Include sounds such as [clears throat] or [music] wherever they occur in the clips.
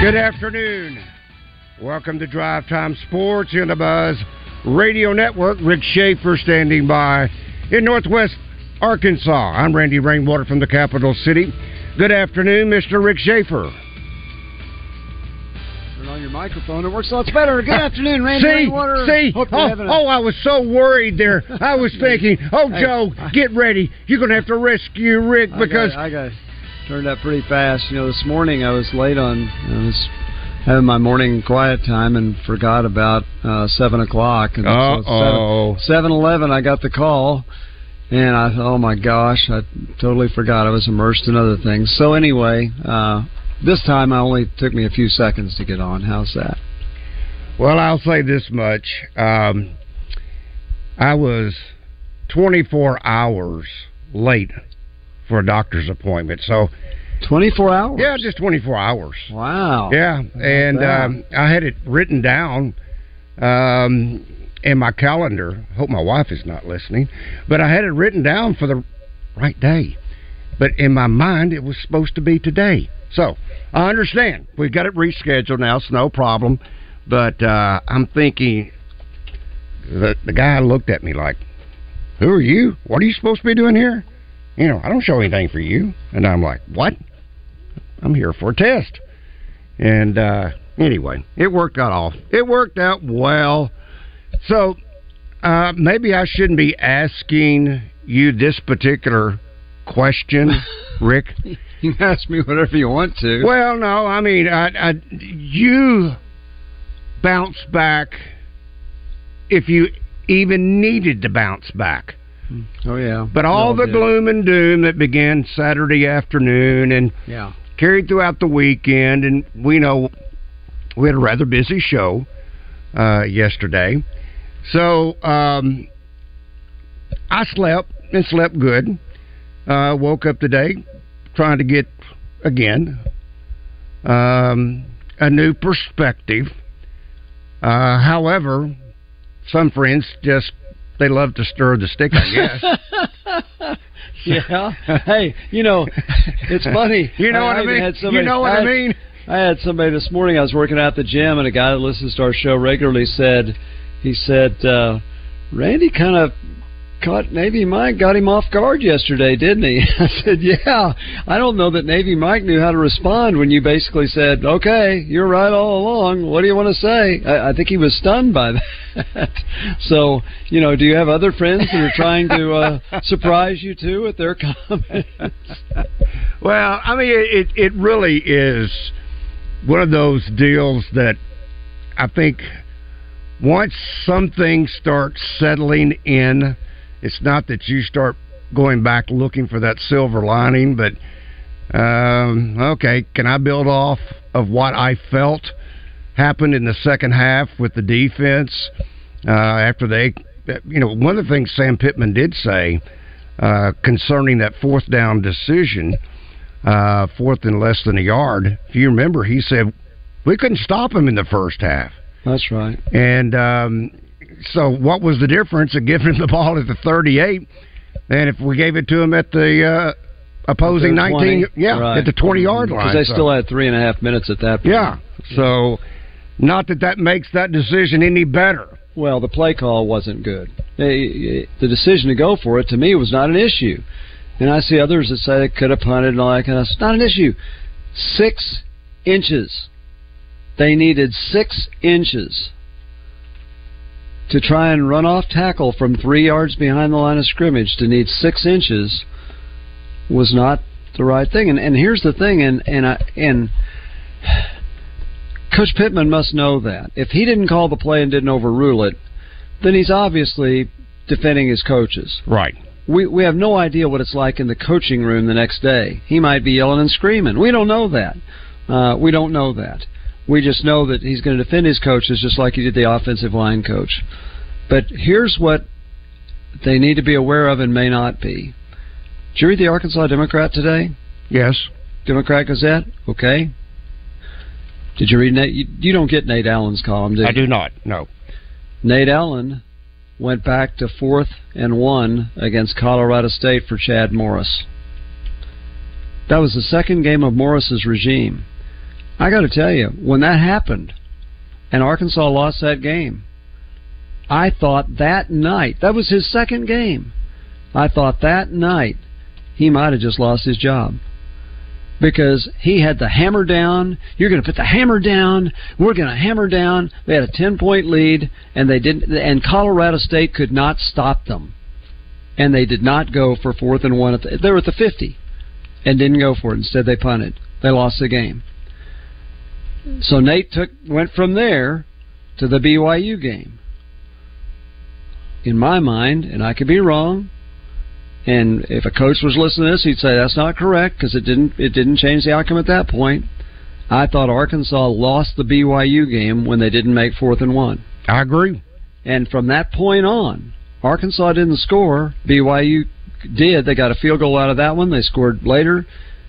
Good afternoon. Welcome to Drive Time Sports in the Buzz Radio Network. Rick Schaefer standing by in Northwest Arkansas. I'm Randy Rainwater from the capital city. Good afternoon, Mr. Rick Schaefer. Turn on your microphone. It works lots better. Good afternoon, Randy See, Rainwater. see. Oh, a- oh, I was so worried there. I was thinking, oh, Hey, Joe, I- get ready. You're going to have to rescue Rick I because got, I got turned up pretty fast. You know, this morning I was late on. I was having my morning quiet time and forgot about uh, seven o'clock. And seven eleven, I got the call, and I thought, oh my gosh, I totally forgot I was immersed in other things. So anyway, uh, this time I only took me a few seconds to get on. How's that? Well, I'll say this much. Um, I was 24 hours late for a doctor's appointment. So, 24 hours? yeah, just 24 hours. Wow. Yeah, and um, I had it written down um, in my calendar. Hope my wife is not listening, but I had it written down for the right day. But in my mind, it was supposed to be today. So I understand we've got it rescheduled now. It's no problem. But uh, I'm thinking the the guy looked at me like, "Who are you? What are you supposed to be doing here?" You know, I don't show anything for you. And I'm like, "What? I'm here for a test." And uh, anyway, it worked out off. It worked out well. So uh, maybe I shouldn't be asking you this particular question, [laughs] Rick. You can ask me whatever you want to. Well, no, I mean, I, I, you bounce back if you even needed to bounce back. Oh yeah. But all the gloom and doom that began Saturday afternoon and Yeah. carried throughout the weekend, and we know we had a rather busy show uh, yesterday. So um, I slept and slept good. Uh, woke up today trying to get again um, a new perspective. Uh, however, some friends just they love to stir the stick, I guess. [laughs] yeah. Hey, you know, it's funny. [laughs] You know what I even mean? had You know what I had- mean? I had somebody this morning. I was working out at the gym, and a guy that listens to our show regularly said, he said, uh, Randy kind of caught Navy Mike, got him off guard yesterday, didn't he? [laughs] I said, yeah. I don't know that Navy Mike knew how to respond when you basically said, okay, you're right all along. What do you want to say? I, I think he was stunned by [laughs] that. so, you know, do you have other friends that are trying to uh, surprise you too with their [laughs] comments? Well, I mean, it it really is one of those deals that I think once something starts settling in, it's not that you start going back looking for that silver lining, but um, okay, can I build off of what I felt happened in the second half with the defense uh, after they, you know, one of the things Sam Pittman did say uh, concerning that fourth down decision, uh, fourth and less than a yard. If you remember, he said we couldn't stop him in the first half. That's right. And um, so, what was the difference of giving him the ball at the 38 and if we gave it to him at the uh, opposing 19, yeah, right. at the 20 yard line? Because they So- still had three and a half minutes at that point. yeah. So, not that that makes that decision any better. Well, the play call wasn't good. They- The decision to go for it to me was not an issue. And I see others that say they could have punted and all that kind of. It's not an issue. Six inches. They needed six inches to try and run off tackle from three yards behind the line of scrimmage to need six inches was not the right thing. And, and here's the thing, and and I, and [sighs] Coach Pittman must know that if he didn't call the play and didn't overrule it, then he's obviously defending his coaches. Right. We we have no idea what it's like in the coaching room the next day. He might be yelling and screaming. We don't know that. Uh, we don't know that. We just know that he's going to defend his coaches just like he did the offensive line coach. But here's what they need to be aware of and may not be. Did you read the Arkansas Democrat today? Yes. Democrat Gazette? Okay. Did you read Nate? You, you don't get Nate Allen's column, do you? I do not. No. Nate Allen went back to fourth and one against Colorado State for Chad Morris. That was the second game of Morris's regime. I got to tell you, when that happened, and Arkansas lost that game, I thought that night that was his second game. I thought that night he might have just lost his job because he had the hammer down. You're going to put the hammer down. We're going to hammer down. They had a ten point lead, and they didn't. And Colorado State could not stop them, and they did not go for fourth and one. At the, they were at the fifty, and didn't go for it. Instead, they punted. They lost the game. So Nate took went from there to the BYU game. In my mind, and I could be wrong, and if a coach was listening to this, he'd say that's not correct because it didn't it didn't change the outcome at that point. I thought Arkansas lost the BYU game when they didn't make fourth and one. I agree. And from that point on, Arkansas didn't score. BYU did. They got a field goal out of that one. They scored later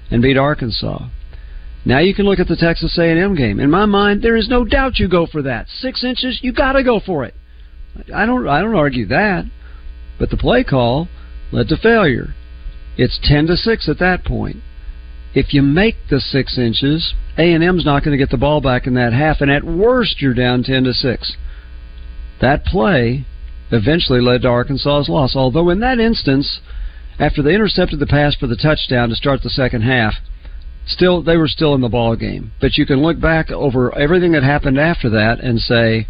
and beat Arkansas. Now you can look at the Texas A&M game. In my mind, there is no doubt you go for that. Six inches, you got to go for it. I don't. I don't argue that. But the play call led to failure. It's ten to six at that point. If you make the six inches, A and M's not going to get the ball back in that half, and at worst you're down ten to six. That play eventually led to Arkansas's loss. Although in that instance, after they intercepted the pass for the touchdown to start the second half, still they were still in the ball game. But you can look back over everything that happened after that and say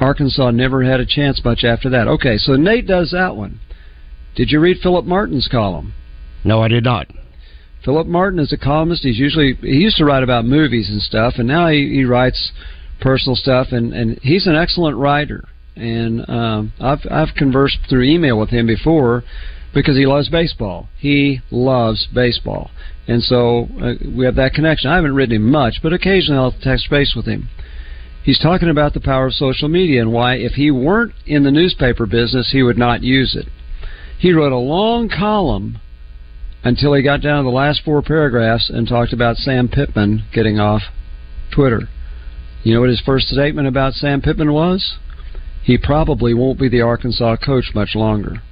Arkansas never had a chance much after that. Okay, so Nate does that one. Did you read Philip Martin's column? No, I did not. Philip Martin is a columnist. He's usually he used to write about movies and stuff, and now he, he writes personal stuff, and and he's an excellent writer. And um, I've I've conversed through email with him before because he loves baseball. He loves baseball, and so uh, we have that connection. I haven't written him much, but occasionally I'll text base with him. He's talking about the power of social media and why, if he weren't in the newspaper business, he would not use it. He wrote a long column until he got down to the last four paragraphs and talked about Sam Pittman getting off Twitter. You know what his first statement about Sam Pittman was? He probably won't be the Arkansas coach much longer.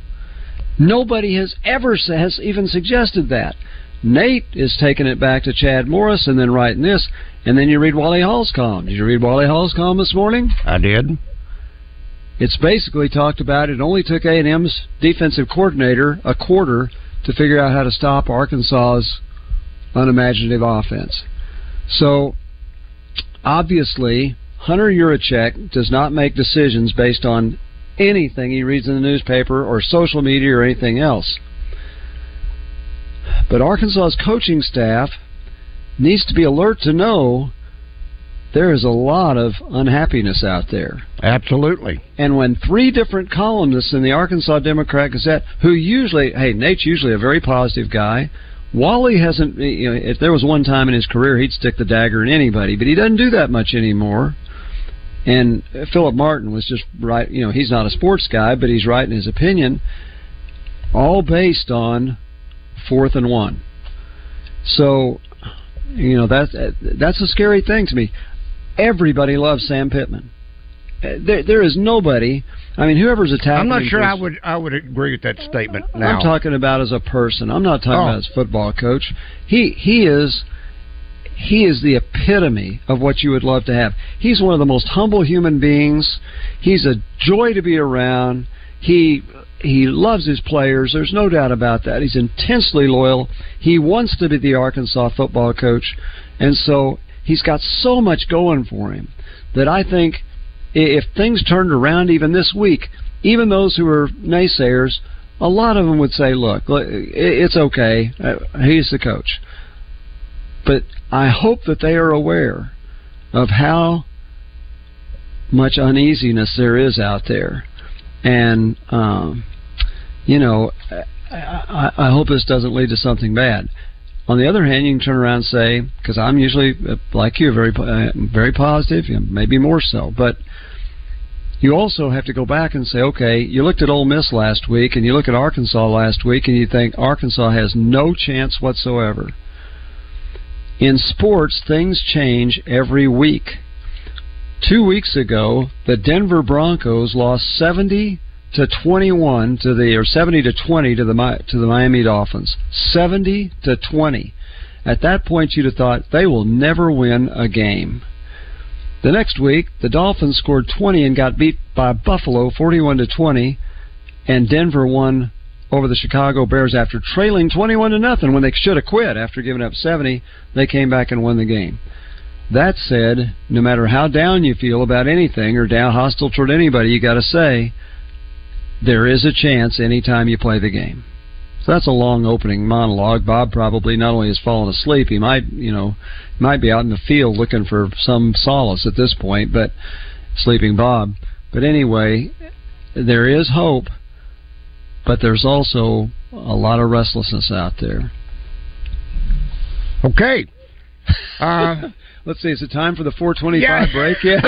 Nobody has ever has even suggested that. Nate is taking it back to Chad Morris and then writing this, and then you read Wally Hall's column. Did you read Wally Hall's column this morning? I did. It's basically talked about it only took A&M's defensive coordinator a quarter to figure out how to stop Arkansas's unimaginative offense. So, obviously, Hunter Yurachek does not make decisions based on anything he reads in the newspaper or social media or anything else. But Arkansas's coaching staff needs to be alert to know there is a lot of unhappiness out there. Absolutely. And when three different columnists in the Arkansas Democrat Gazette, who usually, hey, Nate's usually a very positive guy. Wally hasn't, you know, if there was one time in his career he'd stick the dagger in anybody, but he doesn't do that much anymore. And Philip Martin was just right, you know, he's not a sports guy, but he's writing his opinion, all based on fourth and one. So, you know, that's that's a scary thing to me. Everybody loves Sam Pittman. Uh, there, there is nobody. I mean, whoever's attacking. I'm not sure I would I would agree with that statement. Now I'm talking about as a person. I'm not talking Oh. about as football coach. He he is he is the epitome of what you would love to have. He's one of the most humble human beings. He's a joy to be around. He he loves his players. There's no doubt about that. He's intensely loyal. He wants to be the Arkansas football coach, and so he's got so much going for him that I think if things turned around even this week, even those who are naysayers, a lot of them would say, "Look, it's okay. Uh, he's the coach." But I hope that they are aware of how much uneasiness there is out there, and um, you know, I, I hope this doesn't lead to something bad. On the other hand, you can turn around and say, because I'm usually uh, like you, very uh, very positive, maybe more so, but you also have to go back and say, okay, you looked at Ole Miss last week, and you look at Arkansas last week, and you think Arkansas has no chance whatsoever. In sports, things change every week. Two weeks ago, the Denver Broncos lost 70 to 21 to the or 70 to 20 to the to the Miami Dolphins. 70 to 20. At that point, you'd have thought they will never win a game. The next week, the Dolphins scored 20 and got beat by Buffalo 41 to 20, and Denver won over the Chicago Bears after trailing 21 to nothing when they should have quit after giving up 70. They came back and won the game. That said, no matter how down you feel about anything or down hostile toward anybody, you got to say there is a chance anytime you play the game. So that's a long opening monologue. Bob probably not only has fallen asleep, he might, you know, might be out in the field looking for some solace at this point, but sleeping Bob. But anyway, there is hope but there's also a lot of restlessness out there. Okay. [laughs] Uh, Let's see. Is it time for the 425 yeah. [laughs] break yet?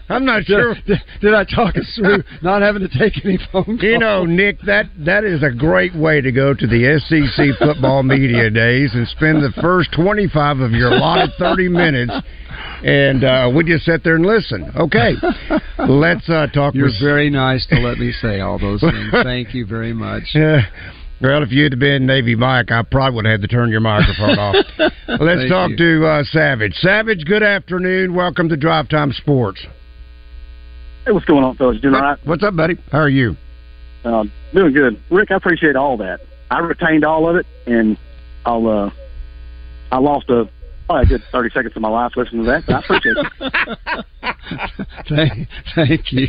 [laughs] I'm not sure. [laughs] Did, did, I talk us through not having to take any phone calls? You know, Nick, that that is a great way to go to the SEC football media days and spend the first 25 of your allotted 30 minutes and uh, we just sit there and listen. Okay, let's uh, talk. You're very nice to let me say all those things. Thank you very much. Yeah. Well, if you'd have been Navy Mike, I probably would have had to turn your microphone off. [laughs] Let's talk you. to uh, Savage. Savage, good afternoon. Welcome to Drive Time Sports. Hey, what's going on, fellas? Doing all right? What's up, buddy? How are you? Uh, doing good, Rick. I appreciate all that. I retained all of it, and I'll. Uh, I lost a probably a good 30 seconds of my life listening to that, but I appreciate it. [laughs] thank, thank you.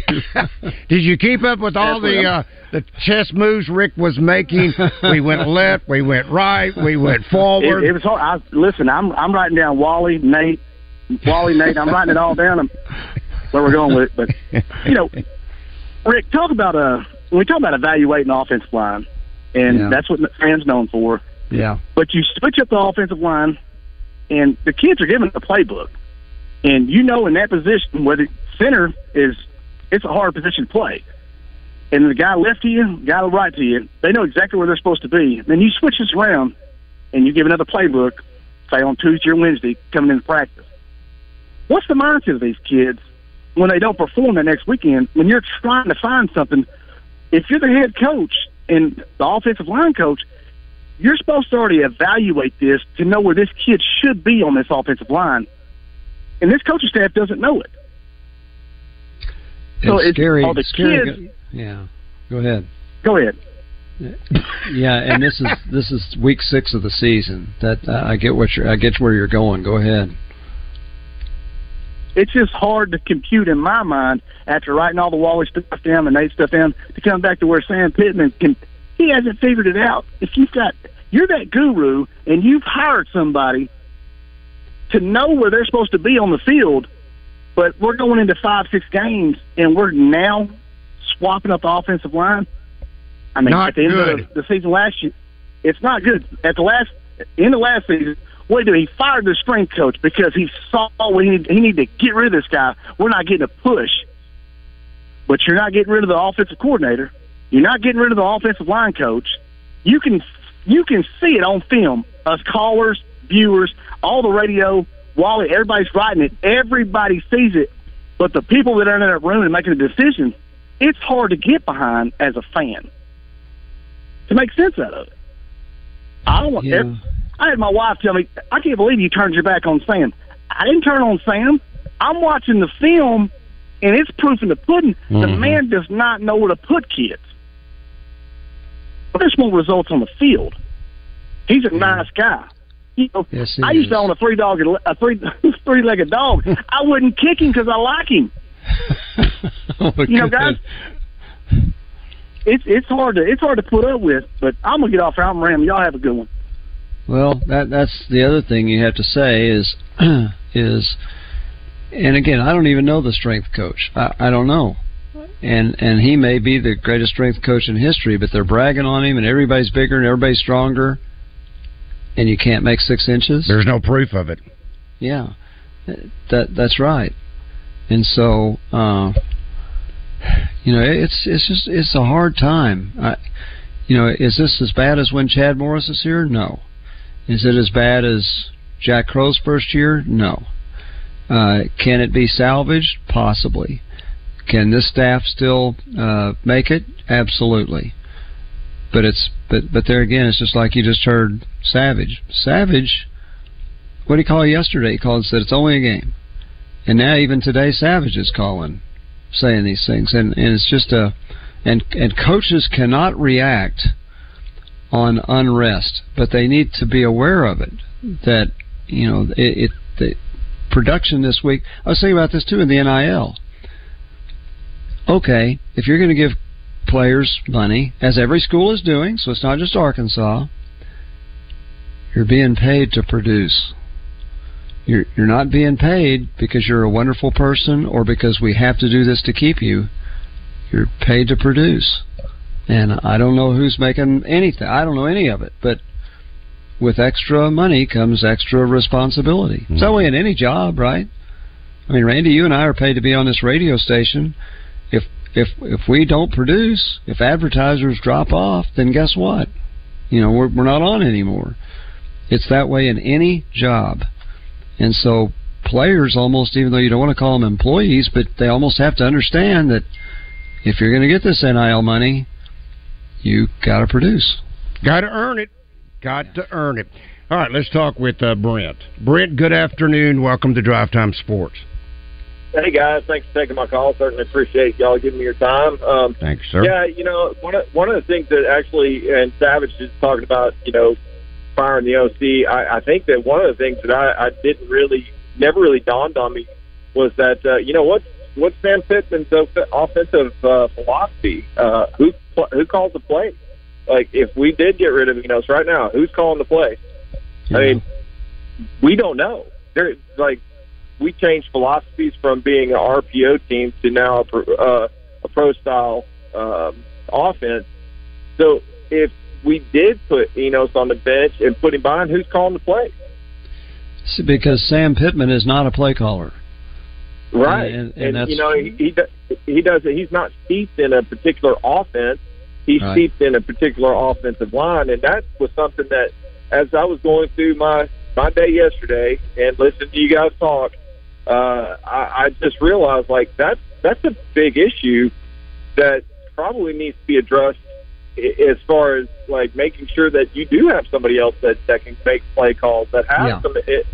Did you keep up with all the uh, the chess moves Rick was making? we went [laughs] left, we went right, we went forward. It, it was hard. I, listen, I'm I'm writing down Wally, Nate, Wally, Nate. I'm writing it all down. Where we're going with it, but you know, Rick, talk about uh when we talk about evaluating offensive line, and yeah. that's what the fans known for. Yeah. But you switch up the offensive line and the kids are given a playbook. And you know, in that position, whether center is, it's a hard position to play. And the guy left to you, guy right to you, they know exactly where they're supposed to be. Then you switch this around, and you give another playbook, say on Tuesday or Wednesday, coming into practice. What's the mindset of these kids when they don't perform the next weekend? When you're trying to find something, if you're the head coach and the offensive line coach, you're supposed to already evaluate this to know where this kid should be on this offensive line. And this coaching staff doesn't know it. So it's scary. All the scary. Kids, yeah. Go ahead. Go ahead. [laughs] Yeah, and this is this is week six of the season. That uh, I get what you're I get where you're going. Go ahead. It's just hard to compute in my mind after writing all the Wally stuff down, the Nate stuff down, to come back to where Sam Pittman can. He hasn't figured it out. If you've got you're that guru, and you've hired somebody to know where they're supposed to be on the field, but we're going into five, six games, and we're now swapping up the offensive line. I mean, not at the end good. of the, the season last year, it's not good. At the last in the last season, what did he fired the strength coach because he saw we need he needed to get rid of this guy. We're not getting a push, but you're not getting rid of the offensive coordinator. You're not getting rid of the offensive line coach. You can you can see it on film. Us callers, viewers, all the radio, Wally, everybody's writing it. Everybody sees it. But the people that are in that room and making the decisions, it's hard to get behind as a fan to make sense out of it. I don't want. Yeah. I had my wife tell me, "I can't believe you turned your back on Sam." I didn't turn on Sam. I'm watching the film, and it's proof in the pudding. Mm-hmm. The man does not know where to put kids. There's more results on the field. He's a mm. nice guy. You know, yes, I used is. to own a three dog a three [laughs] three legged dog. I wouldn't kick him because I like him. [laughs] oh, you know, guys, it's it's hard to it's hard to put up with. But I'm gonna get off here. I'm ram. Y'all have a good one. Well, that that's the other thing you have to say is [clears throat] is, and again, I don't even know the strength coach. I, I don't know, and and he may be the greatest strength coach in history, but they're bragging on him, and everybody's bigger and everybody's stronger, and you can't make six inches. There's no proof of it. Yeah, that that's right, and so. uh you know, it's it's just it's a hard time. I, you know, is this as bad as when Chad Morris is here? No. Is it as bad as Jack Crowe's first year? No. Uh, can it be salvaged? Possibly. Can this staff still uh, make it? Absolutely. But it's but but there again, it's just like you just heard Savage. Savage, what did he call yesterday? He called and said it's only a game, and now even today, Savage is calling saying these things, and, and it's just a and and coaches cannot react on unrest, but they need to be aware of it. That you know it, it the production this week. I was thinking about this too in the NIL. Okay, if you're going to give players money, as every school is doing, so it's not just Arkansas, you're being paid to produce. You're you're not being paid because you're a wonderful person or because we have to do this to keep you. You're paid to produce. And I don't know who's making anything. I don't know any of it, but with extra money comes extra responsibility. Mm-hmm. It's that way in any job, right? I mean, Randy, you and I are paid to be on this radio station. If if if we don't produce, if advertisers drop off, then guess what? You know, we're we're not on anymore. It's that way in any job. And so players almost, even though you don't want to call them employees, but they almost have to understand that if you're going to get this NIL money, you got to produce. Got to earn it. Got to earn it. All right, let's talk with uh, Brent. Brent, good afternoon. Welcome to Drive Time Sports. Hey guys, thanks for taking my call. Certainly appreciate y'all giving me your time. Um, thanks, sir. Yeah, you know, one of one of the things that actually, and Savage is talking about, you know, firing the OC, I, I think that one of the things that I, I didn't really, never really dawned on me was that uh, you know what what's Sam Pittman's offensive uh, philosophy? Uh, who who calls the play? Like if we did get rid of Enos right now, who's calling the play? Yeah. I mean, we don't know. There, like we changed philosophies from being an RPO team to now a, pro, uh, a pro style um, offense. So if we did put Enos on the bench and put him behind, who's calling the play? Because Sam Pittman is not a play caller. Right, and, and, and you know he he does, he does it. He's not steeped in a particular offense. He's right. steeped in a particular offensive line, and that was something that, as I was going through my my day yesterday and listening to you guys talk, uh, I, I just realized like that's that's a big issue that probably needs to be addressed as far as like making sure that you do have somebody else that that can make play calls that has yeah. some. It,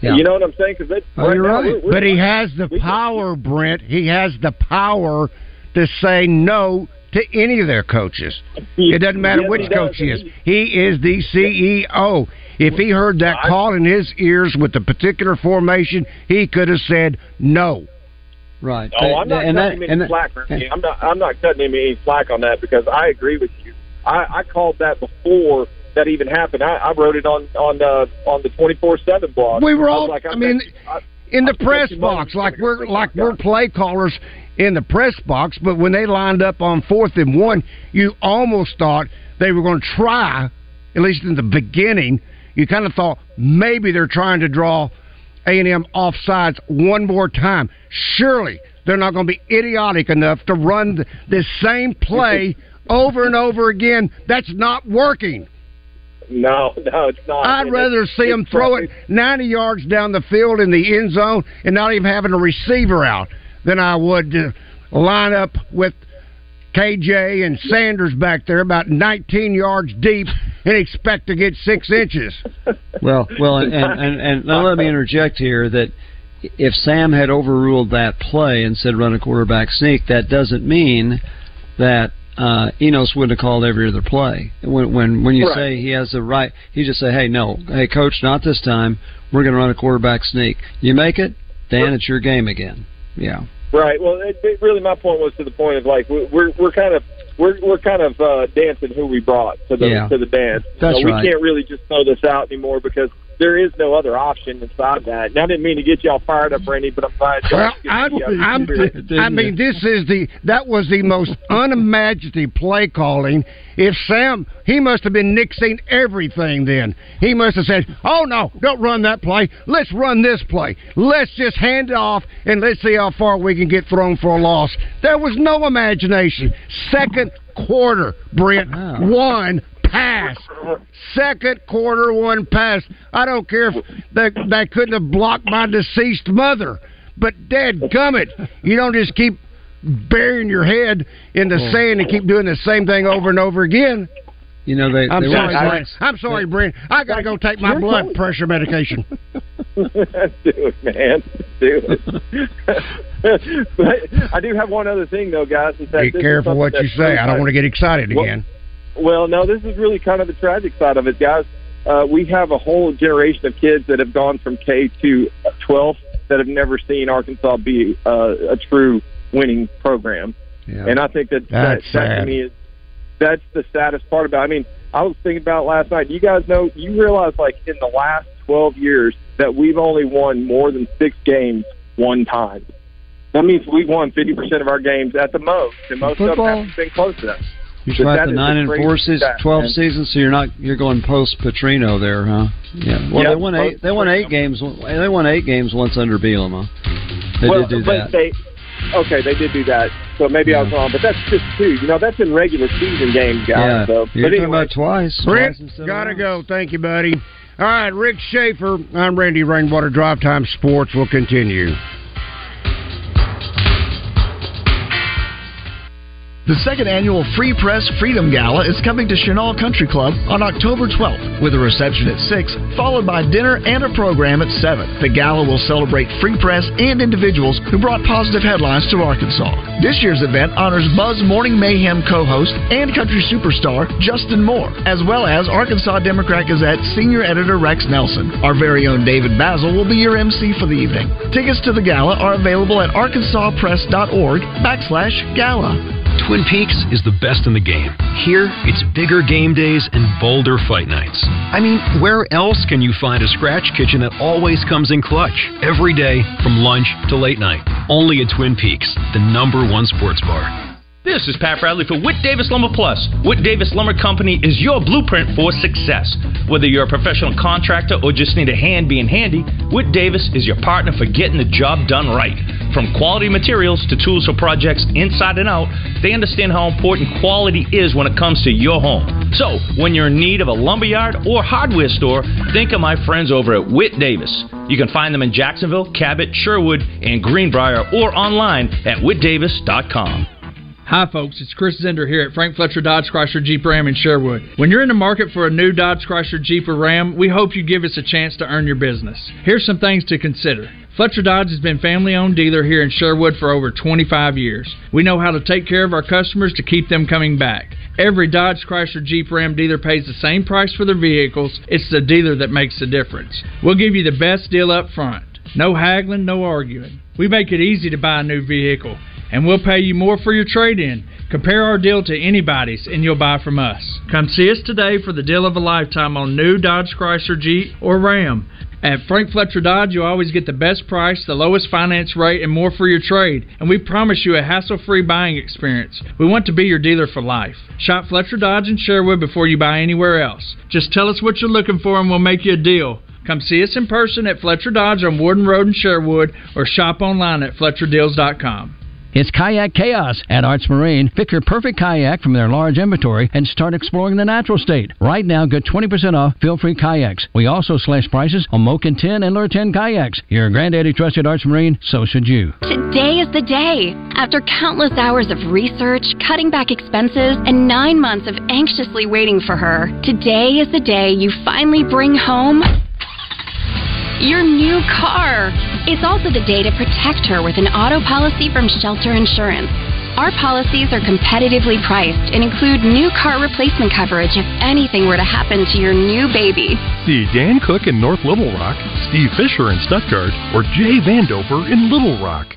yeah. You know what I'm saying? Because oh, right you're now, right. We're, we're but he has the power, Brent. He has the power to say no to any of their coaches. It doesn't matter yes, which coach he is. He is the CEO. If he heard that call in his ears with the particular formation, he could have said no. Right. Oh, I'm not and cutting that, him any slack. I'm not. I'm not cutting him any slack on that because I agree with you. I, I called that before that even happened. I, I wrote it on on the on the twenty four seven blog. We were all. I, like, I mean, I, in the press box, like we're like we're play callers in the press box. But when they lined up on fourth and one, you almost thought they were going to try. At least in the beginning, you kind of thought maybe they're trying to draw a&M offsides one more time. Surely they're not going to be idiotic enough to run this same play over and over again. That's not working. No, no, it's not. I'd rather see them throw it 90 yards down the field in the end zone and not even having a receiver out than I would line up with KJ and Sanders back there about 19 yards deep and expect to get six inches. Well, well, and, and, and, and now let me interject here that if Sam had overruled that play and said run a quarterback sneak, that doesn't mean that uh, Enos wouldn't have called every other play. When when when you Right. say he has the right, he just say, "Hey, no, hey, coach, not this time. We're going to run a quarterback sneak. You make it, Dan, it's your game again." Yeah. Right. Well, it, it really, my point was to the point of like we- we're we're kind of we're we're kind of uh, dancing who we brought to the Yeah. to the dance. That's you know, right. We can't really just throw this out anymore because there is no other option inside that. And I didn't mean to get y'all fired up, Randy, but I'm glad. Well, I'm, I'm. I mean, this is the that was the most [laughs] unimaginative play calling. If Sam, he must have been nixing everything. Then he must have said, "Oh no, don't run that play. Let's run this play. Let's just hand it off and let's see how far we can get thrown for a loss." There was no imagination. Second quarter, Brent, Wow. one pass. Second quarter, one pass. I don't care if they, they couldn't have blocked my deceased mother. But dad gummit, you don't just keep burying your head in the hmm. sand and keep doing the same thing over and over again. You know they. I'm they sorry, want- Brent. I'm sorry, Brent. I gotta go take my blood totally- pressure medication. [laughs] do it, man. Do it. [laughs] but I do have one other thing, though, guys. That Be careful what you say. I don't want to get excited Well, again. Well, no, this is really kind of the tragic side of it, guys. Uh, we have a whole generation of kids that have gone from K to 12 that have never seen Arkansas be uh, a true winning program. Yeah. And I think that That's that, that to sad. me is that's the saddest part about. It. I mean, I was thinking about last night. You guys know, you realize like in the last 12 years that we've only won more than six games one time. That means we've won 50% of our games at the most, and most of them haven't been close to that. You But tried the nine and four season, twelve man. seasons, so you're not you're going post Petrino there, huh? Yeah. Well, Yeah, they won eight. They won eight games. Eh, they won eight games once under Bielema. They well, did do but that. They, okay, they did do that. So maybe I was wrong, but that's just two. You know, that's in regular season games, guys. yeah, So, you're but talking anyway, about twice. Brent, twice gotta once. go. Thank you, buddy. All right, Rick Schaefer. I'm Randy Rainwater. Drive Time Sports will continue. The second annual Free Press Freedom Gala is coming to Chenal Country Club on October 12th with a reception at 6, followed by dinner and a program at 7. The gala will celebrate free press and individuals who brought positive headlines to Arkansas. This year's event honors Buzz Morning Mayhem co host and country superstar Justin Moore, as well as Arkansas Democrat Gazette senior editor Rex Nelson. Our very own David Bazzel will be your MC for the evening. Tickets to the gala are available at arkansaspress.org backslash gala. Twin Peaks is the best in the game. Here, it's bigger game days and bolder fight nights. I mean, where else can you find a scratch kitchen that always comes in clutch? Every day, from lunch to late night. Only at Twin Peaks, the number one sports bar. This is Pat Bradley for Whit Davis Lumber Plus. Whit Davis Lumber Company is your blueprint for success. Whether you're a professional contractor or just need a hand being handy, Whit Davis is your partner for getting the job done right. From quality materials to tools for projects inside and out, they understand how important quality is when it comes to your home. So, when you're in need of a lumberyard or hardware store, think of my friends over at Whit Davis. You can find them in Jacksonville, Cabot, Sherwood, and Greenbrier or online at whitdavis.com. Hi, folks. It's Chris Zender here at Frank Fletcher Dodge Chrysler Jeep Ram in Sherwood. When you're in the market for a new Dodge Chrysler Jeep or Ram, we hope you give us a chance to earn your business. Here's some things to consider. Fletcher Dodge has been family owned dealer here in Sherwood for over 25 years. We know how to take care of our customers to keep them coming back. Every Dodge Chrysler Jeep Ram dealer pays the same price for their vehicles. It's the dealer that makes the difference. We'll give you the best deal up front. No haggling, no arguing. We make it easy to buy a new vehicle and we'll pay you more for your trade in. Compare our deal to anybody's, and you'll buy from us. Come see us today for the deal of a lifetime on new Dodge Chrysler Jeep or Ram. At Frank Fletcher Dodge, you always get the best price, the lowest finance rate, and more for your trade. And we promise you a hassle free buying experience. We want to be your dealer for life. Shop Fletcher Dodge in Sherwood before you buy anywhere else. Just tell us what you're looking for, and we'll make you a deal. Come see us in person at Fletcher Dodge on Warden Road in Sherwood or shop online at FletcherDeals.com. It's Kayak Chaos at Arts Marine. Pick your perfect kayak from their large inventory and start exploring the natural state. Right now, get 20% off feel-free kayaks. We also slash prices on Moken 10 and Lure 10 kayaks. Your granddaddy trusted Arts Marine, so should you. Today is the day. After countless hours of research, cutting back expenses, and nine months of anxiously waiting for her, today is the day you finally bring home your new car. It's also the day to protect her with an auto policy from Shelter Insurance. Our policies are competitively priced and include new car replacement coverage if anything were to happen to your new baby. See Dan Cook in North Little Rock, Steve Fisher in Stuttgart, or Jay Vandover in Little Rock.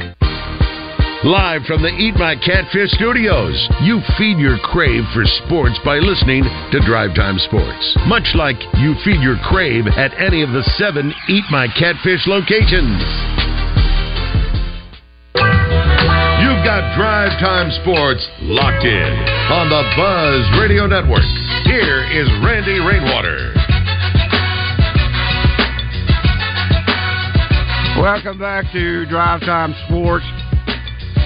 Live from the Eat My Catfish studios, you feed your crave for sports by listening to Drive Time Sports. Much like you feed your crave at any of the seven Eat My Catfish locations. You've got Drive Time Sports locked in on the Buzz Radio Network. Here is Randy Rainwater. Welcome back to Drive Time Sports.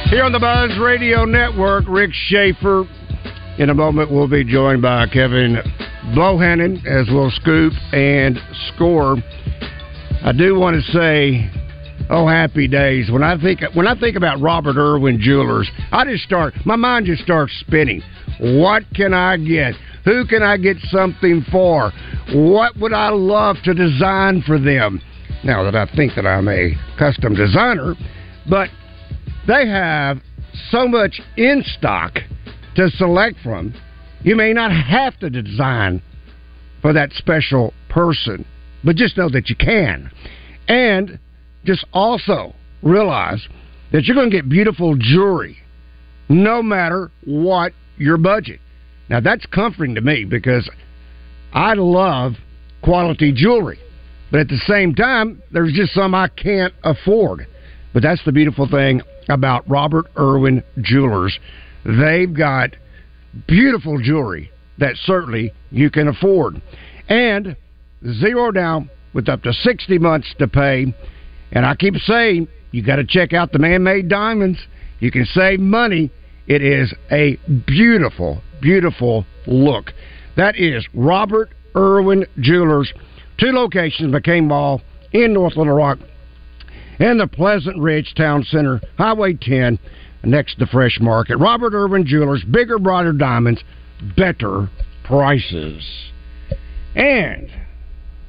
Here on the Buzz Radio Network, Rick Schaefer. In a moment, we'll be joined by Kevin Bohannon as we'll scoop and score. I do want to say, oh, happy days. When I think when I think about Robert Irwin Jewelers, I just start my mind just starts spinning. What can I get? Who can I get something for? What would I love to design for them? Now that I think that I'm a custom designer, but they have so much in stock to select from. You may not have to design for that special person, but just know that you can. And just also realize that you're going to get beautiful jewelry no matter what your budget. Now, that's comforting to me because I love quality jewelry. But at the same time, there's just some I can't afford. But that's the beautiful thing about Robert Irwin Jewelers. They've got beautiful jewelry that certainly you can afford. And zero down with up to 60 months to pay. And I keep saying, you got to check out the man made diamonds. You can save money. It is a beautiful, beautiful look. That is Robert Irwin Jewelers. Two locations, McCain Mall in North Little Rock and the Pleasant Ridge Town Center, Highway 10, next to Fresh Market. Robert Irwin Jewelers, bigger, brighter diamonds, better prices. And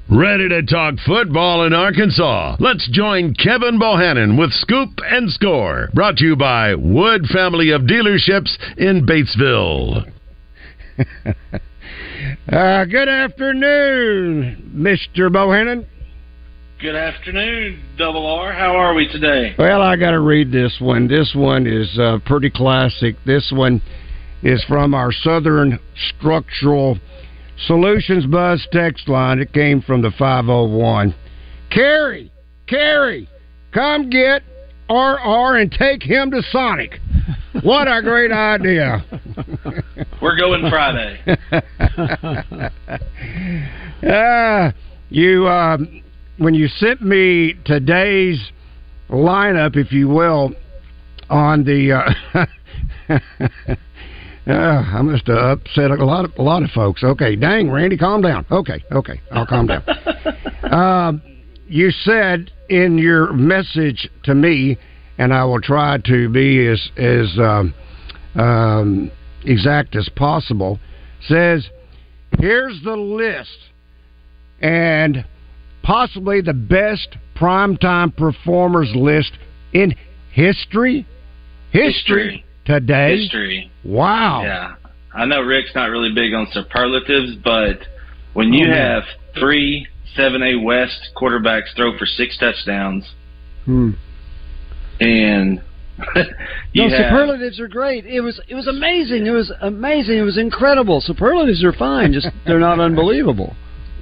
Ready to talk football in Arkansas? Let's join Kevin Bohannon with Scoop and Score. Brought to you by Wood Family of Dealerships in Batesville. [laughs] uh, good afternoon, Mr. Bohannon. Good afternoon, Double R. How are we today? Well, I got to read this one. This one is uh, pretty classic. This one is from our Southern Structural Solutions Buzz text line. It came from the 501. Carrie, Carrie, come get RR and take him to Sonic. What a great idea. [laughs] We're going Friday. uh, [laughs] you. Um, when you sent me today's lineup, if you will, on the. Uh, [laughs] uh, I must have upset a lot of a lot of folks. Okay, dang, Randy, calm down. Okay, okay, I'll calm down. um, [laughs] you said in your message to me, and I will try to be as as um, um, exact as possible. Says, here's the list, and possibly the best primetime performers list in history. History, today. History. Wow. Yeah. I know Rick's not really big on superlatives, but when you oh, have three 7A West quarterbacks throw for six touchdowns, hmm. and [laughs] no, have, superlatives are great. It was it was amazing. It was amazing. It was incredible. Superlatives are fine, just they're not unbelievable.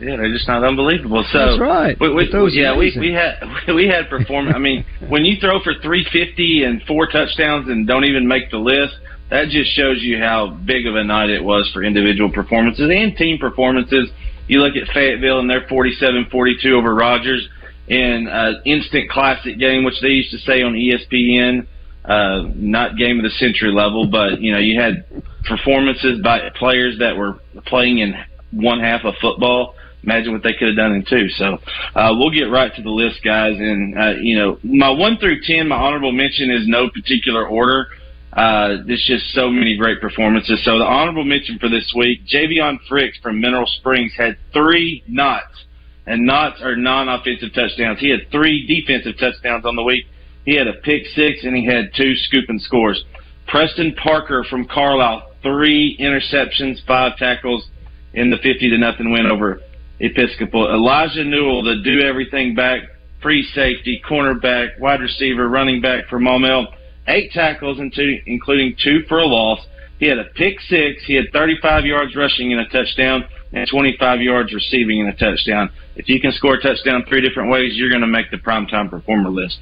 Yeah, they're just not unbelievable. So that's right. We, we, yeah, we we had [laughs] we had performance. I mean, [laughs] when you throw for 350 and four touchdowns and don't even make the list, that just shows you how big of a night it was for individual performances and team performances. You look at Fayetteville and their 47-42 over Rogers in an instant classic game, which they used to say on ESPN. uh, not game of the century level, but you know you had performances by players that were playing in one half of football. Imagine what they could have done in two. So uh, we'll get right to the list, guys. And uh, you know, my one through ten, my honorable mention is no particular order. Uh, there's just so many great performances. So the honorable mention for this week, Javion Fricks from Mineral Springs had three knots, and knots are non-offensive touchdowns. He had three defensive touchdowns on the week. He had a pick six, and he had two scoop and scores. Preston Parker from Carlisle, three interceptions, five tackles in the 50 to nothing win over Episcopal. Elijah Newell, the do everything back, free safety, cornerback, wide receiver, running back for Maumelle, eight tackles, including two for a loss. He had a pick six. He had 35 yards rushing in a touchdown and 25 yards receiving in a touchdown. If you can score a touchdown three different ways, you're going to make the primetime performer list.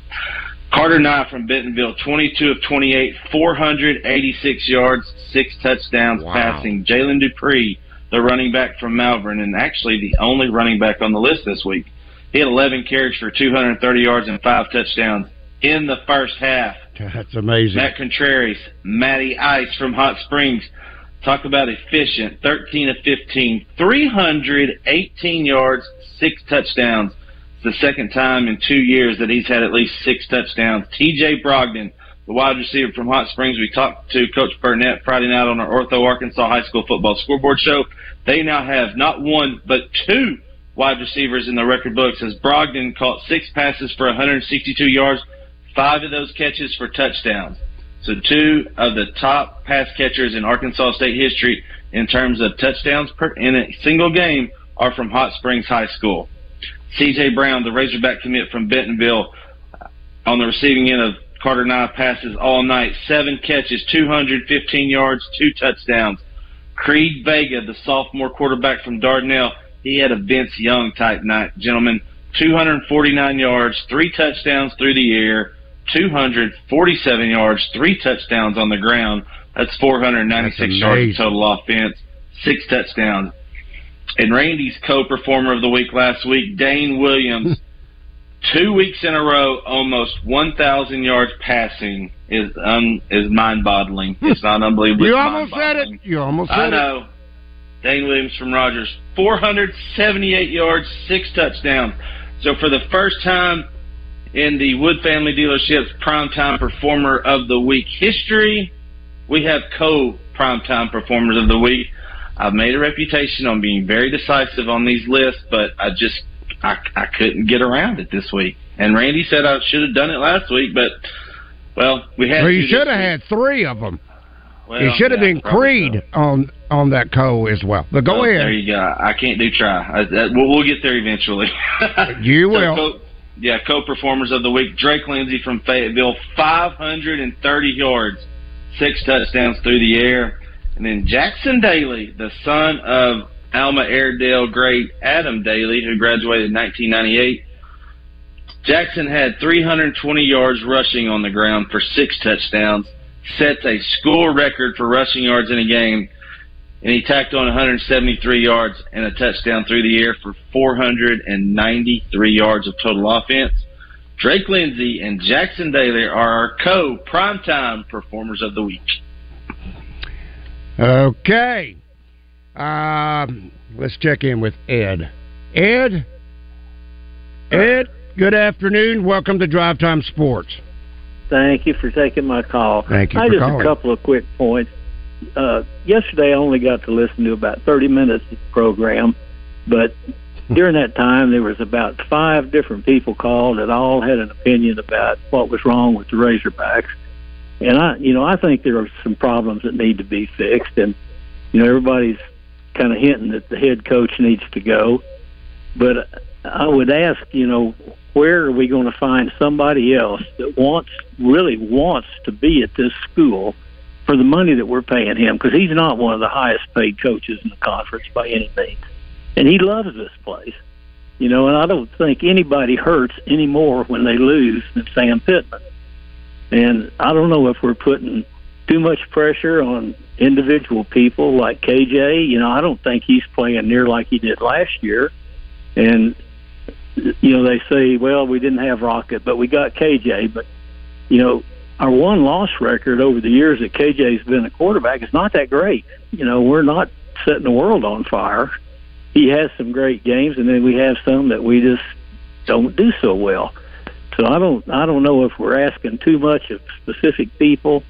Carter Nye from Bentonville, 22 of 28, 486 yards, six touchdowns Wow. passing. Jalen Dupree, the running back from Malvern, and actually the only running back on the list this week. He had 11 carries for 230 yards and five touchdowns in the first half. [laughs] That's amazing. Matt Contreras, Matty Ice from Hot Springs. Talk about efficient. 13 of 15, 318 yards, six touchdowns. It's the second time in two years that he's had at least six touchdowns. TJ Brogdon, the wide receiver from Hot Springs. We talked to Coach Burnett Friday night on our Ortho Arkansas High School football scoreboard show. They now have not one, but two wide receivers in the record books as Brogdon caught six passes for 162 yards, five of those catches for touchdowns. So two of the top pass catchers in Arkansas State history in terms of touchdowns per, in a single game are from Hot Springs High School. CJ Brown, the Razorback commit from Bentonville, on the receiving end of Carter Nye passes all night, seven catches, 215 yards, two touchdowns. Creed Vega, the sophomore quarterback from Dardanelle, he had a Vince Young type night, gentlemen. 249 yards, three touchdowns through the air, 247 yards, three touchdowns on the ground. That's 496 That's yards total offense, six touchdowns. And Randy's co-performer of the week last week, Dane Williams, [laughs] two weeks in a row, almost 1,000 yards passing is is mind-boggling. It's not unbelievable. [laughs] You almost said it. You almost said I know. Dane Williams from Rogers, 478 yards, six touchdowns. So for the first time in the Wood Family Dealerships Primetime Performer of the Week history, we have co Primetime Performers of the Week. I've made a reputation on being very decisive on these lists, but I just I, I couldn't get around it this week. And Randy said I should have done it last week, but well, we had. Well, you should have had three of them. Well, it should have yeah, been Creed on on that co as well. But go Oh, ahead. There you go. I can't do try. I, that, we'll, we'll get there eventually. [laughs] You So will. co- yeah, co-performers of the week: Drake Lindsay from Fayetteville, 530 yards, six touchdowns through the air, and then Jackson Daly, the son of Alma Airedale great Adam Daly, who graduated in 1998. Jackson had 320 yards rushing on the ground for six touchdowns, sets a school record for rushing yards in a game, and he tacked on 173 yards and a touchdown through the air for 493 yards of total offense. Drake Lindsay and Jackson Daly are our co primetime performers of the week. Okay. Um, let's check in with Ed. Ed? Ed, good afternoon. Welcome to Drive Time Sports. Thank you for taking my call. Thank you I just calling. a couple of quick points. Uh, yesterday, I only got to listen to about 30 minutes of the program, but [laughs] during that time, there was about five different people called that all had an opinion about what was wrong with the Razorbacks. And I, you know, I think there are some problems that need to be fixed, and you know, everybody's kind of hinting that the head coach needs to go. But I would ask, you know, where are we going to find somebody else that wants, really wants to be at this school for the money that we're paying him? Because he's not one of the highest paid coaches in the conference by any means, and he loves this place, you know. And I don't think anybody hurts any more when they lose than Sam Pittman. And I don't know if we're putting too much pressure on individual people like KJ. You know, I don't think he's playing near like he did last year. And you know, they say, well, we didn't have Rocket, but we got KJ. But you know, our one loss record over the years that KJ's been a quarterback is not that great. You know, we're not setting the world on fire. He has some great games, and then we have some that we just don't do so well. So I don't I don't know if we're asking too much of specific people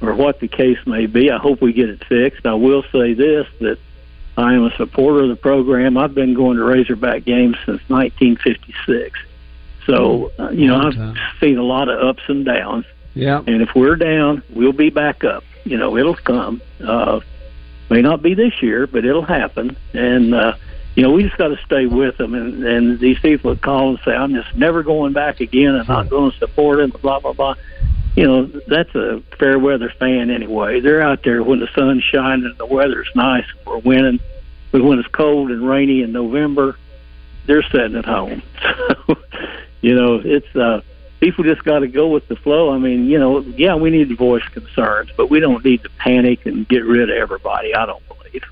or what the case may be. I hope we get it fixed. I will say this that I am a supporter of the program. I've been going to Razorback games since 1956. So, uh, you know, I've seen a lot of ups and downs. Yeah. And if we're down, we'll be back up. You know, it'll come. Uh, may not be this year, but it'll happen. And, uh, you know, we just got to stay with them. And, and these people that call and say, I'm just never going back again and not going to support them, blah, blah, blah. You know, that's a fair weather fan anyway. They're out there when the sun's shining and the weather's nice. We're winning. But when it's cold and rainy in November, they're sitting at home. [laughs] So, you know, it's, uh, people just got to go with the flow. I mean, you know, yeah, we need to voice concerns, but we don't need to panic and get rid of everybody. I don't believe.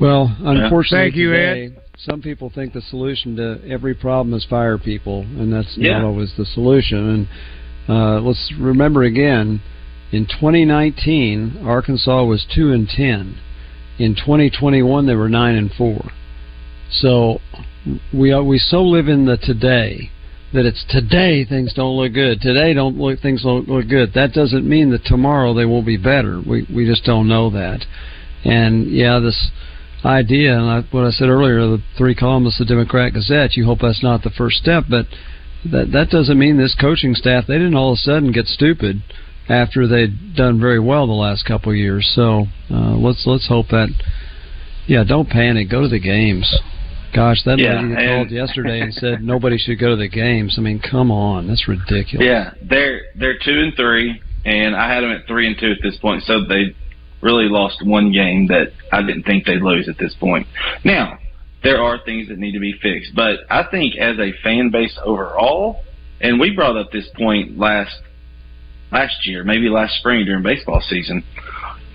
Well, unfortunately, Thank you, today, some people think the solution to every problem is fire people, and that's Yeah. not always the solution. And uh, let's remember again, in 2019, Arkansas was two and ten. In 2021, they were nine and four. So we are, we so live in the today that it's today things don't look good. Today don't look things don't look good. That doesn't mean that tomorrow they won't be better. We we just don't know that. And yeah, this idea and I, what I said earlier, the three columns of the Democrat Gazette. You hope that's not the first step, but that that doesn't mean this coaching staff they didn't all of a sudden get stupid after they'd done very well the last couple of years. So uh, let's let's hope that. Yeah, don't panic. Go to the games. Gosh, that Yeah, lady that called yesterday and said nobody should go to the games. I mean, come on, that's ridiculous. Yeah, they're they're two and three, and I had them at three and two at this point. So they really lost one game that I didn't think they'd lose at this point. Now there are things that need to be fixed, but I think as a fan base overall, and we brought up this point last last year, maybe last spring during baseball season.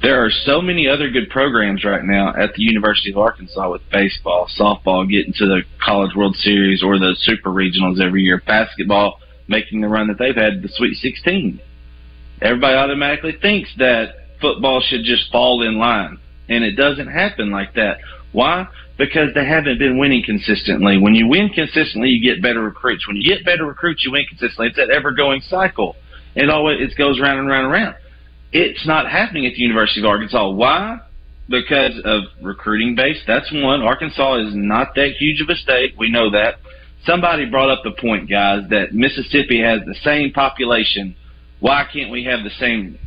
There are so many other good programs right now at the University of Arkansas with baseball, softball getting to the College World Series or the Super Regionals every year, basketball making the run that they've had, the Sweet 16. Everybody automatically thinks that football should just fall in line, and it doesn't happen like that. Why? Because they haven't been winning consistently. When you win consistently, you get better recruits. When you get better recruits, you win consistently. It's that ever-going cycle. It always it goes round and round and round. It's not happening at the University of Arkansas. Why? Because of recruiting base. That's one. Arkansas is not that huge of a state. We know that. Somebody brought up the point, guys, that Mississippi has the same population. Why can't we have the same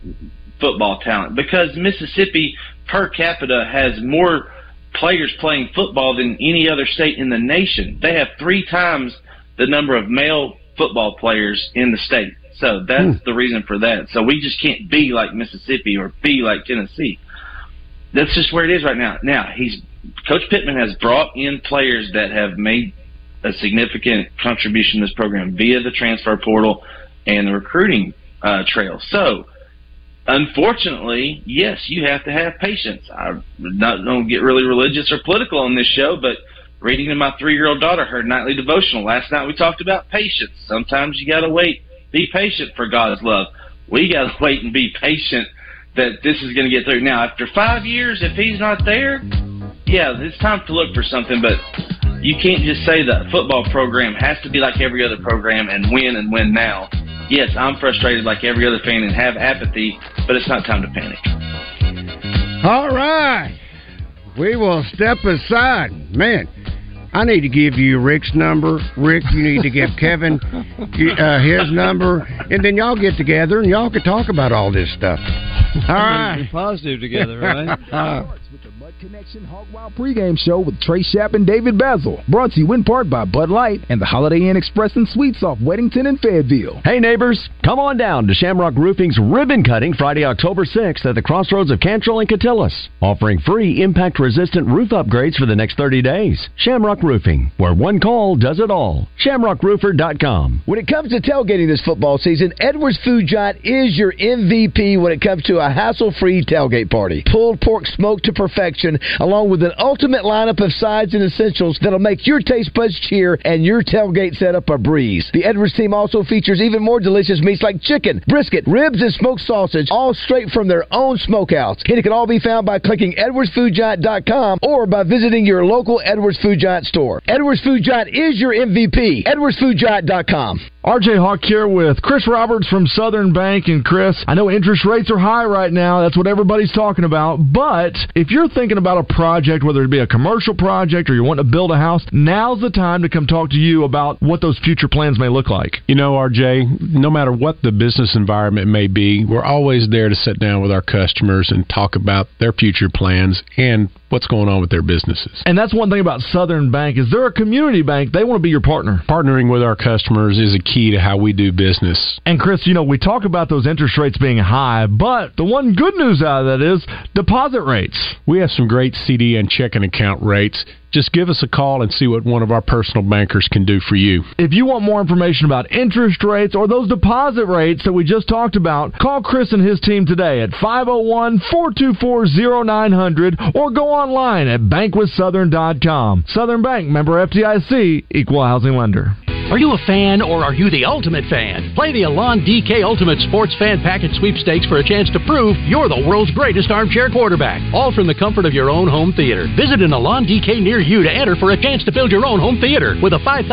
football talent? Because Mississippi per capita has more players playing football than any other state in the nation. They have three times the number of male football players in the state. So that's the reason for that. So we just can't be like Mississippi or be like Tennessee. That's just where it is right now. Now he's Coach Pittman has brought in players that have made a significant contribution to this program via the transfer portal and the recruiting uh, trail. So unfortunately, yes, you have to have patience. I not don't get really religious or political on this show, but reading to my three year old daughter her nightly devotional last night, we talked about patience. Sometimes you got to wait. Be patient for God's love. We got to [laughs] wait and be patient that this is going to get through. Now, after five years, if he's not there, yeah, it's time to look for something. But you can't just say the football program has to be like every other program and win and win now. Yes, I'm frustrated like every other fan and have apathy, but it's not time to panic. All right. We will step aside. Man, I need to give you Rick's number. Rick, you need to give Kevin uh, his number. And then y'all get together and y'all can talk about all this stuff. All right. Be positive together, right? [laughs] Connection Hog Wild pregame show with Trey Shapp and David Bazzel. Brought to you in part by Bud Light and the Holiday Inn Express and Suites off Wedington and Fayetteville. Hey neighbors, come on down to Shamrock Roofing's ribbon cutting Friday, October 6th at the crossroads of Cantrell and Catillus, offering free impact resistant roof upgrades for the next 30 days. Shamrock Roofing, where one call does it all. ShamrockRoofer.com. When it comes to tailgating this football season, Edwards Food Giant is your MVP when it comes to a hassle free tailgate party. Pulled pork smoked to perfection selection, along with an ultimate lineup of sides and essentials that'll make your taste buds cheer and your tailgate setup a breeze. The Edwards team also features even more delicious meats like chicken, brisket, ribs, and smoked sausage, all straight from their own smokehouse. And it can all be found by clicking edwardsfoodgiant.com or by visiting your local Edwards Food Giant store. Edwards Food Giant is your MVP. edwardsfoodgiant.com. RJ Hawk here with Chris Roberts from Southern Bank. And Chris, I know interest rates are high right now. That's what everybody's talking about. But if you're thinking about a project, whether it be a commercial project or you want to build a house, now's the time to come talk to you about what those future plans may look like. You know, RJ, no matter what the business environment may be, we're always there to sit down with our customers and talk about their future plans and what's going on with their businesses. And that's one thing about Southern Bank is they're a community bank. They want to be your partner. Partnering with our customers is a key to how we do business. And Chris, you know, we talk about those interest rates being high, but the one good news out of that is deposit rates. We have some great CD and checking account rates just give us a call and see what one of our personal bankers can do for you. If you want more information about interest rates or those deposit rates that we just talked about, call Chris and his team today at 501 424 0900 or go online at bankwithsouthern.com. Southern Bank, member FDIC, equal housing lender. Are you a fan or are you the ultimate fan? Play the Alon DK Ultimate Sports Fan Package Sweepstakes for a chance to prove you're the world's greatest armchair quarterback. All from the comfort of your own home theater. Visit an Alon DK near you to enter for a chance to build your own home theater with a $5,000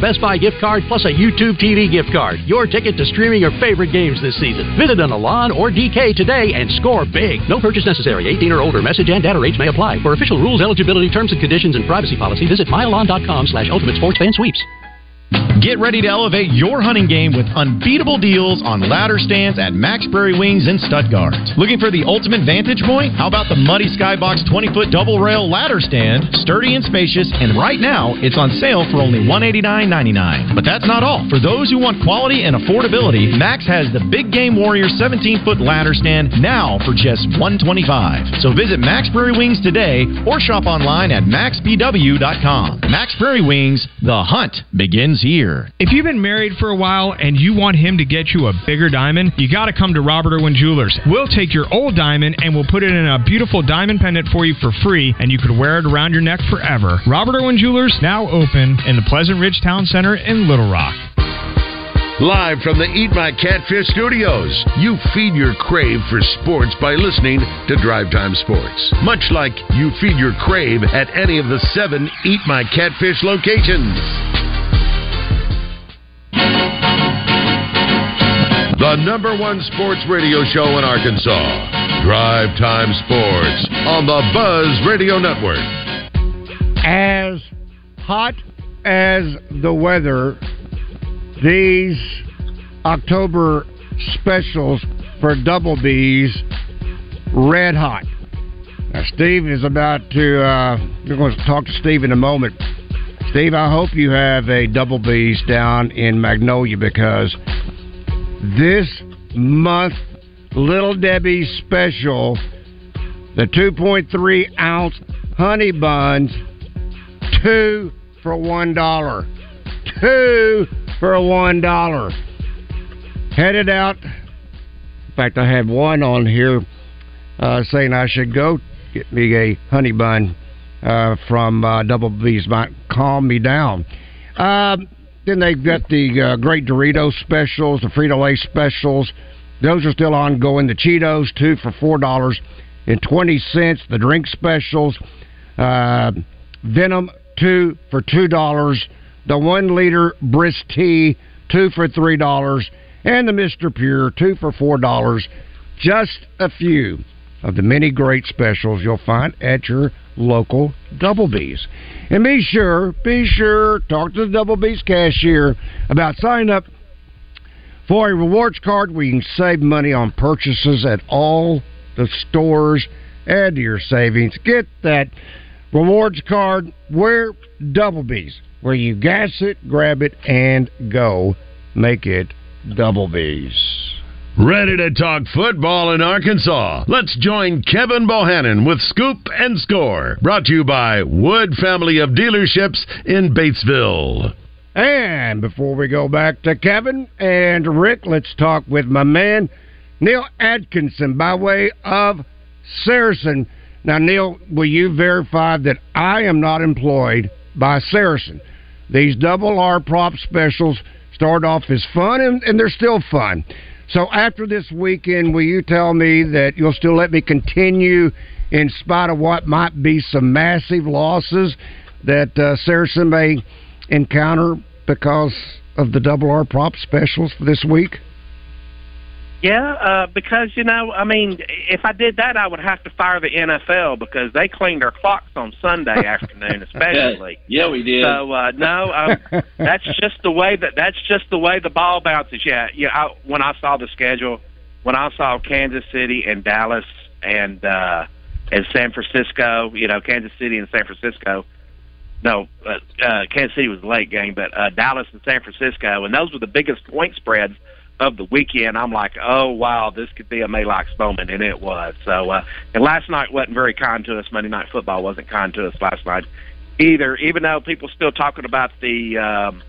Best Buy gift card plus a YouTube TV gift card. Your ticket to streaming your favorite games this season. Visit an Alon or DK today and score big. No purchase necessary. 18 or older. Message and data rates may apply. For official rules, eligibility, terms and conditions, and privacy policy, visit myalon.com slash ultimate sports fan sweeps. Get ready to elevate your hunting game with unbeatable deals on ladder stands at Mack's Prairie Wings in Stuttgart. Looking for the ultimate vantage point? How about the Muddy Skybox 20 foot double rail ladder stand? Sturdy and spacious, and right now it's on sale for only $189.99. But that's not all. For those who want quality and affordability, Max has the Big Game Warrior 17 foot ladder stand now for just 125. So visit Mack's Prairie Wings today or shop online at mackspw.com. Mack's Prairie Wings, the hunt begins If you've been married for a while and you want him to get you a bigger diamond, you got to come to Robert Irwin Jewelers. We'll take your old diamond and we'll put it in a beautiful diamond pendant for you for free, and you could wear it around your neck forever. Robert Irwin Jewelers now open in the Pleasant Ridge Town Center in Little Rock. Live from the Eat My Catfish studios, you feed your crave for sports by listening to Drive Time Sports. Much like you feed your crave at any of the seven Eat My Catfish locations. The number one sports radio show in Arkansas. Drive Time Sports on the Buzz Radio Network. As hot as the weather, these October specials for Double B's, red hot. Now, Steve is about to, uh, we're going to talk to Steve in a moment. Steve, I hope you have a Double B's down in Magnolia because this month, Little Debbie's special, the 2.3 ounce honey buns, two for one dollar. Two for one dollar. Headed out. In fact, I have one on here uh, saying I should go get me a honey bun uh, from uh, Double B's. Might calm me down. Um, then they've got the uh, great Doritos specials, the Frito Lay specials. Those are still ongoing. The Cheetos, two for four dollars and twenty cents. The drink specials, uh, Venom, two for two dollars. The one liter Brisk Tea, two for three dollars, and the Mister Pure, two for four dollars. Just a few of the many great specials you'll find at your local Double B's. And be sure, be sure, talk to the Double B's cashier about signing up for a rewards card where you can save money on purchases at all the stores. Add to your savings. Get that rewards card where Double B's, where you gas it, grab it, and go. Make it Double B's. Ready to talk football in Arkansas? Let's join Kevin Bohannon with Scoop and Score. Brought to you by Wood Family of Dealerships in Batesville. And before we go back to Kevin and Rick, let's talk with my man, Neil Atkinson, by way of Saracen. Now, Neil, will you verify that I am not employed by Saracen? These double R prop specials start off as fun, and, and they're still fun. So after this weekend, will you tell me that you'll still let me continue in spite of what might be some massive losses that uh, Saracen may encounter because of the double R prop specials for this week? Yeah, uh, because you know, I mean, if I did that, I would have to fire the NFL because they cleaned our clocks on Sunday [laughs] afternoon, especially. Yeah, we did. So uh, no, um, [laughs] that's just the way that that's just the way the ball bounces. Yeah, yeah. I, when I saw the schedule, when I saw Kansas City and Dallas and uh, and San Francisco, you know, Kansas City and San Francisco. No, uh, uh, Kansas City was a late game, but uh, Dallas and San Francisco, and those were the biggest point spreads of the weekend. I'm like, oh wow, this could be a Maylocks moment, and it was. So, uh, and last night wasn't very kind to us. Monday Night Football wasn't kind to us last night either. Even though people still talking about the um,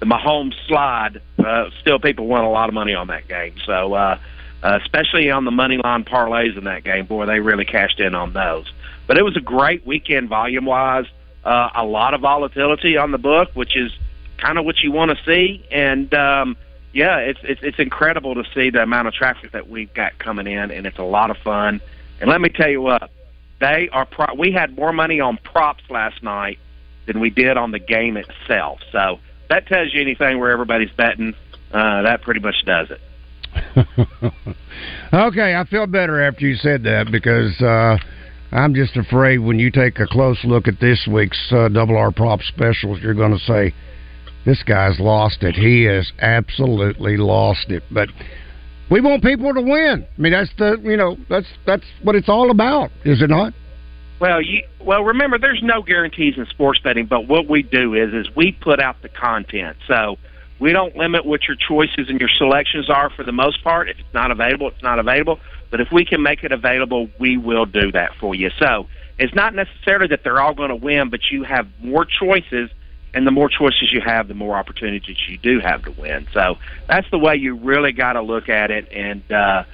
the Mahomes slide, uh, still people won a lot of money on that game. So, uh, uh, especially on the money line parlays in that game, boy, they really cashed in on those. But it was a great weekend volume wise. Uh, a lot of volatility on the book, which is kind of what you want to see, and um, yeah, it's, it's it's incredible to see the amount of traffic that we've got coming in, and it's a lot of fun. And let me tell you what, they are. Pro- we had more money on props last night than we did on the game itself. So that tells you anything where everybody's betting. Uh, that pretty much does it. [laughs] okay, I feel better after you said that because uh, I'm just afraid when you take a close look at this week's uh, double R prop specials, you're going to say this guy's lost it. He has absolutely lost it. But we want people to win. I mean, that's the you know that's that's what it's all about, is it not? Well, you well remember there's no guarantees in sports betting, but what we do is is we put out the content. So we don't limit what your choices and your selections are for the most part. If it's not available, it's not available. But if we can make it available, we will do that for you. So it's not necessarily that they're all going to win, but you have more choices, and the more choices you have, the more opportunities you do have to win. So that's the way you really got to look at it. And uh,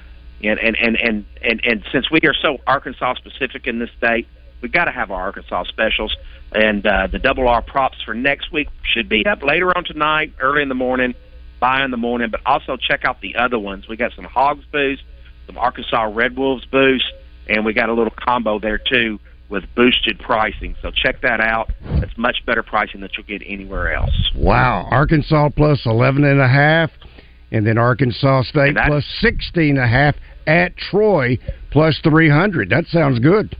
and, and and and and and since we are so Arkansas specific in this state, we've got to have our Arkansas specials. And uh, the double R props for next week should be up later on tonight, early in the morning, by in the morning. But also check out the other ones. We got some Hogs boost, some Arkansas Red Wolves boost, and we got a little combo there too with boosted pricing. So check that out. It's much better pricing than you'll get anywhere else. Wow, Arkansas plus eleven and a half, and then Arkansas State plus sixteen and a half at Troy plus three hundred. That sounds good.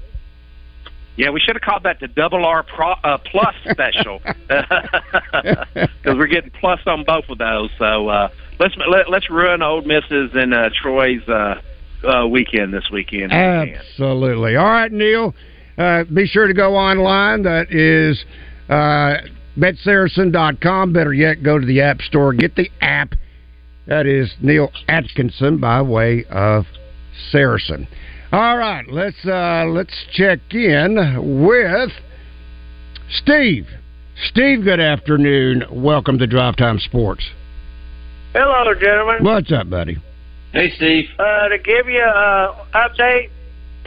Yeah, we should have called that the double R pro, uh, plus [laughs] special [laughs] because we're getting plus on both of those. So uh, let's let, let's ruin Ole Miss's and uh, Troy's uh, uh, weekend this weekend. Absolutely. All right, Neil. Uh, be sure to go online. That is uh, betsaracen.com. Better yet, go to the App Store. Get the app. That is Neil Atkinson by way of Saracen. All right, let's uh, let's check in with Steve. Steve, good afternoon. Welcome to Drive Time Sports. Hello, gentlemen. What's up, buddy? Hey, Steve. Uh, to give you an update,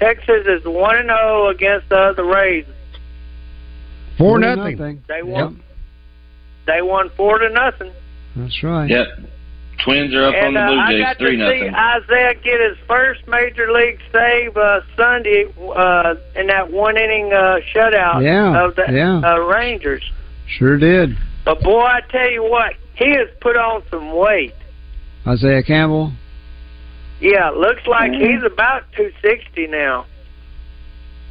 Texas is one and zero against the the Rays. Four nothing. They won. They won four to nothing. That's right. Yep. Twins are up and, on the uh, Blue I Jays, got three to see nothing. Isaiah get his first major league save uh, Sunday uh, in that one inning uh, shutout Yeah, of the yeah. uh, Rangers. Sure did. But boy, I tell you what, he has put on some weight. Isaiah Campbell. Yeah, looks like he's about two sixty now.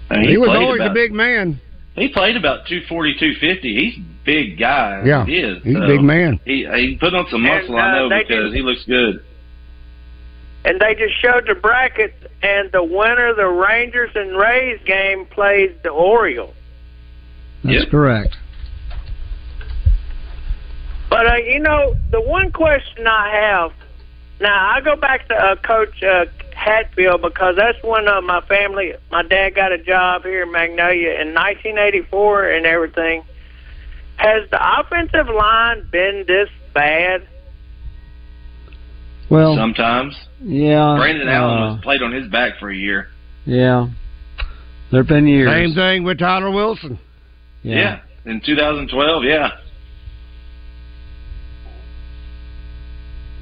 And he, was always about, a big man. He played about 240, 250. He's a big guy. Yeah, he is. he's a big man. He he put on some muscle, And, I uh, know, because just- he looks good. And they just showed the bracket, and the winner of the Rangers and Rays game plays the Orioles. That's correct. But uh, you know, the one question I have now, I go back to uh, Coach uh, Hatfield because that's when uh, my family, my dad got a job here in Magnolia in 1984 and everything. Has the offensive line been this bad? Well, Sometimes. yeah. Brandon uh, Allen was played on his back for a year. Yeah. There have been years. Same thing with Tyler Wilson. Yeah. In 2012, yeah.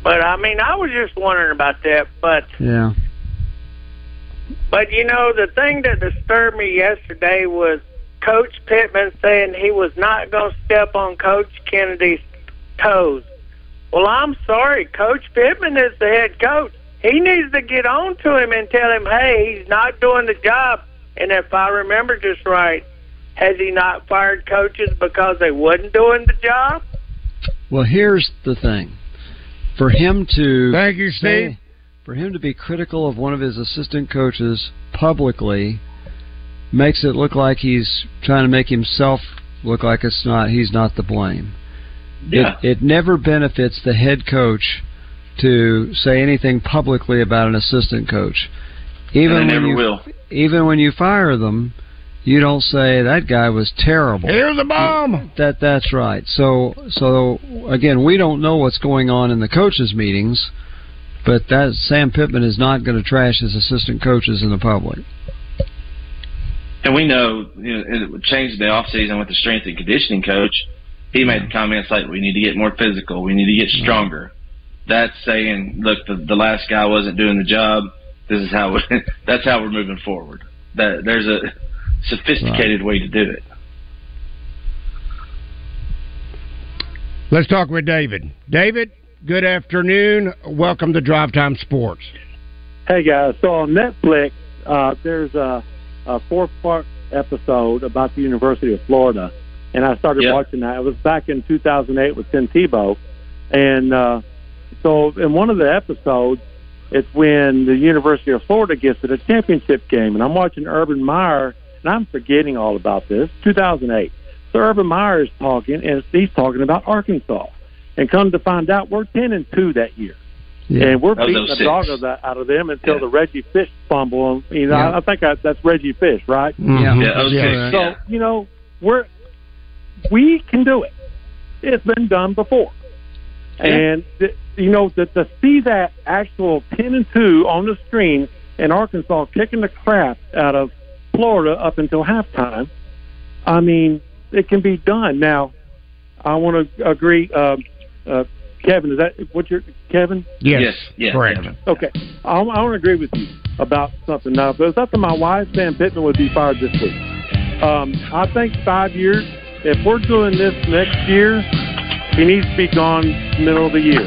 But I mean, I was just wondering about that. But Yeah. but you know, the thing that disturbed me yesterday was Coach Pittman saying he was not going to step on Coach Kennedy's toes. Well, I'm sorry, Coach Pittman is the head coach. He needs to get on to him and tell him, hey, he's not doing the job. And if I remember just right, has he not fired coaches because they wasn't doing the job? Well, here's the thing. For him to Thank you, say- for him to be critical of one of his assistant coaches publicly makes it look like he's trying to make himself look like it's not he's not the blame. Yeah. It, it never benefits the head coach to say anything publicly about an assistant coach. Even And when never you, will. Even when you fire them, you don't say that guy was terrible. Here's a bomb. That that's right. So so again, we don't know what's going on in the coaches meetings, but that Sam Pittman is not going to trash his assistant coaches in the public. And we know, you know, it would change the off season with the strength and conditioning coach. He made comments like, "We need to get more physical. We need to get stronger." That's saying, "Look, the, the last guy wasn't doing the job. This is how. We, [laughs] that's how we're moving forward." That there's a sophisticated way to do it. Let's talk with David. David, good afternoon. Welcome to Drive Time Sports. Hey guys, so on Netflix, uh, there's a, a four-part episode about the University of Florida, and I started Yeah. watching that. It was back in 2008 with Tim Tebow, and uh, so in one of the episodes, it's when the University of Florida gets to the championship game, and I'm watching Urban Meyer, and I'm forgetting all about this. 2008. So Urban Meyer is talking, and he's talking about Arkansas, and come to find out, we're 10 and two that year. And we're That beating the 06. dog of that, out of them until the Reggie Fish fumble. You know, Yeah. I, I think I, that's Reggie Fish, right? Mhm. Yeah, 06, So you know, we're we can do it. It's been done before, and th- you know to, to see that actual ten and two on the screen and Arkansas kicking the crap out of Florida up until halftime. I mean, it can be done. Now, I want to agree. Um, uh, Kevin, is that what you're Kevin? Yes, Yes, yes, correct. Kevin. Okay, I, I want to agree with you about something. Now, if it was up to my wife, Sam Pittman would be fired this week. Um, I think five years. If we're doing this next year, he needs to be gone middle of the year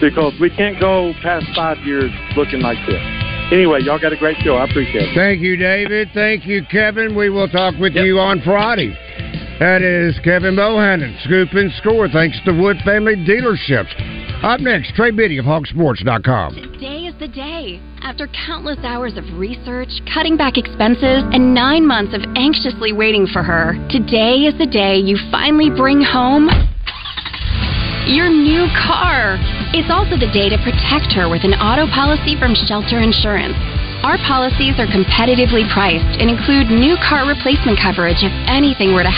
because we can't go past five years looking like this. Anyway, y'all got a great show. I appreciate it. Thank you, David. Thank you, Kevin. We will talk with you on Friday. That is Kevin Bohannon, Scoop and Score, thanks to Wood Family Dealerships. Up next, Trey Biddy of HawgSports.com. Today is the day. After countless hours of research, cutting back expenses, and nine months of anxiously waiting for her, today is the day you finally bring home your new car. It's also the day to protect her with an auto policy from Shelter Insurance. Our policies are competitively priced and include new car replacement coverage if anything were to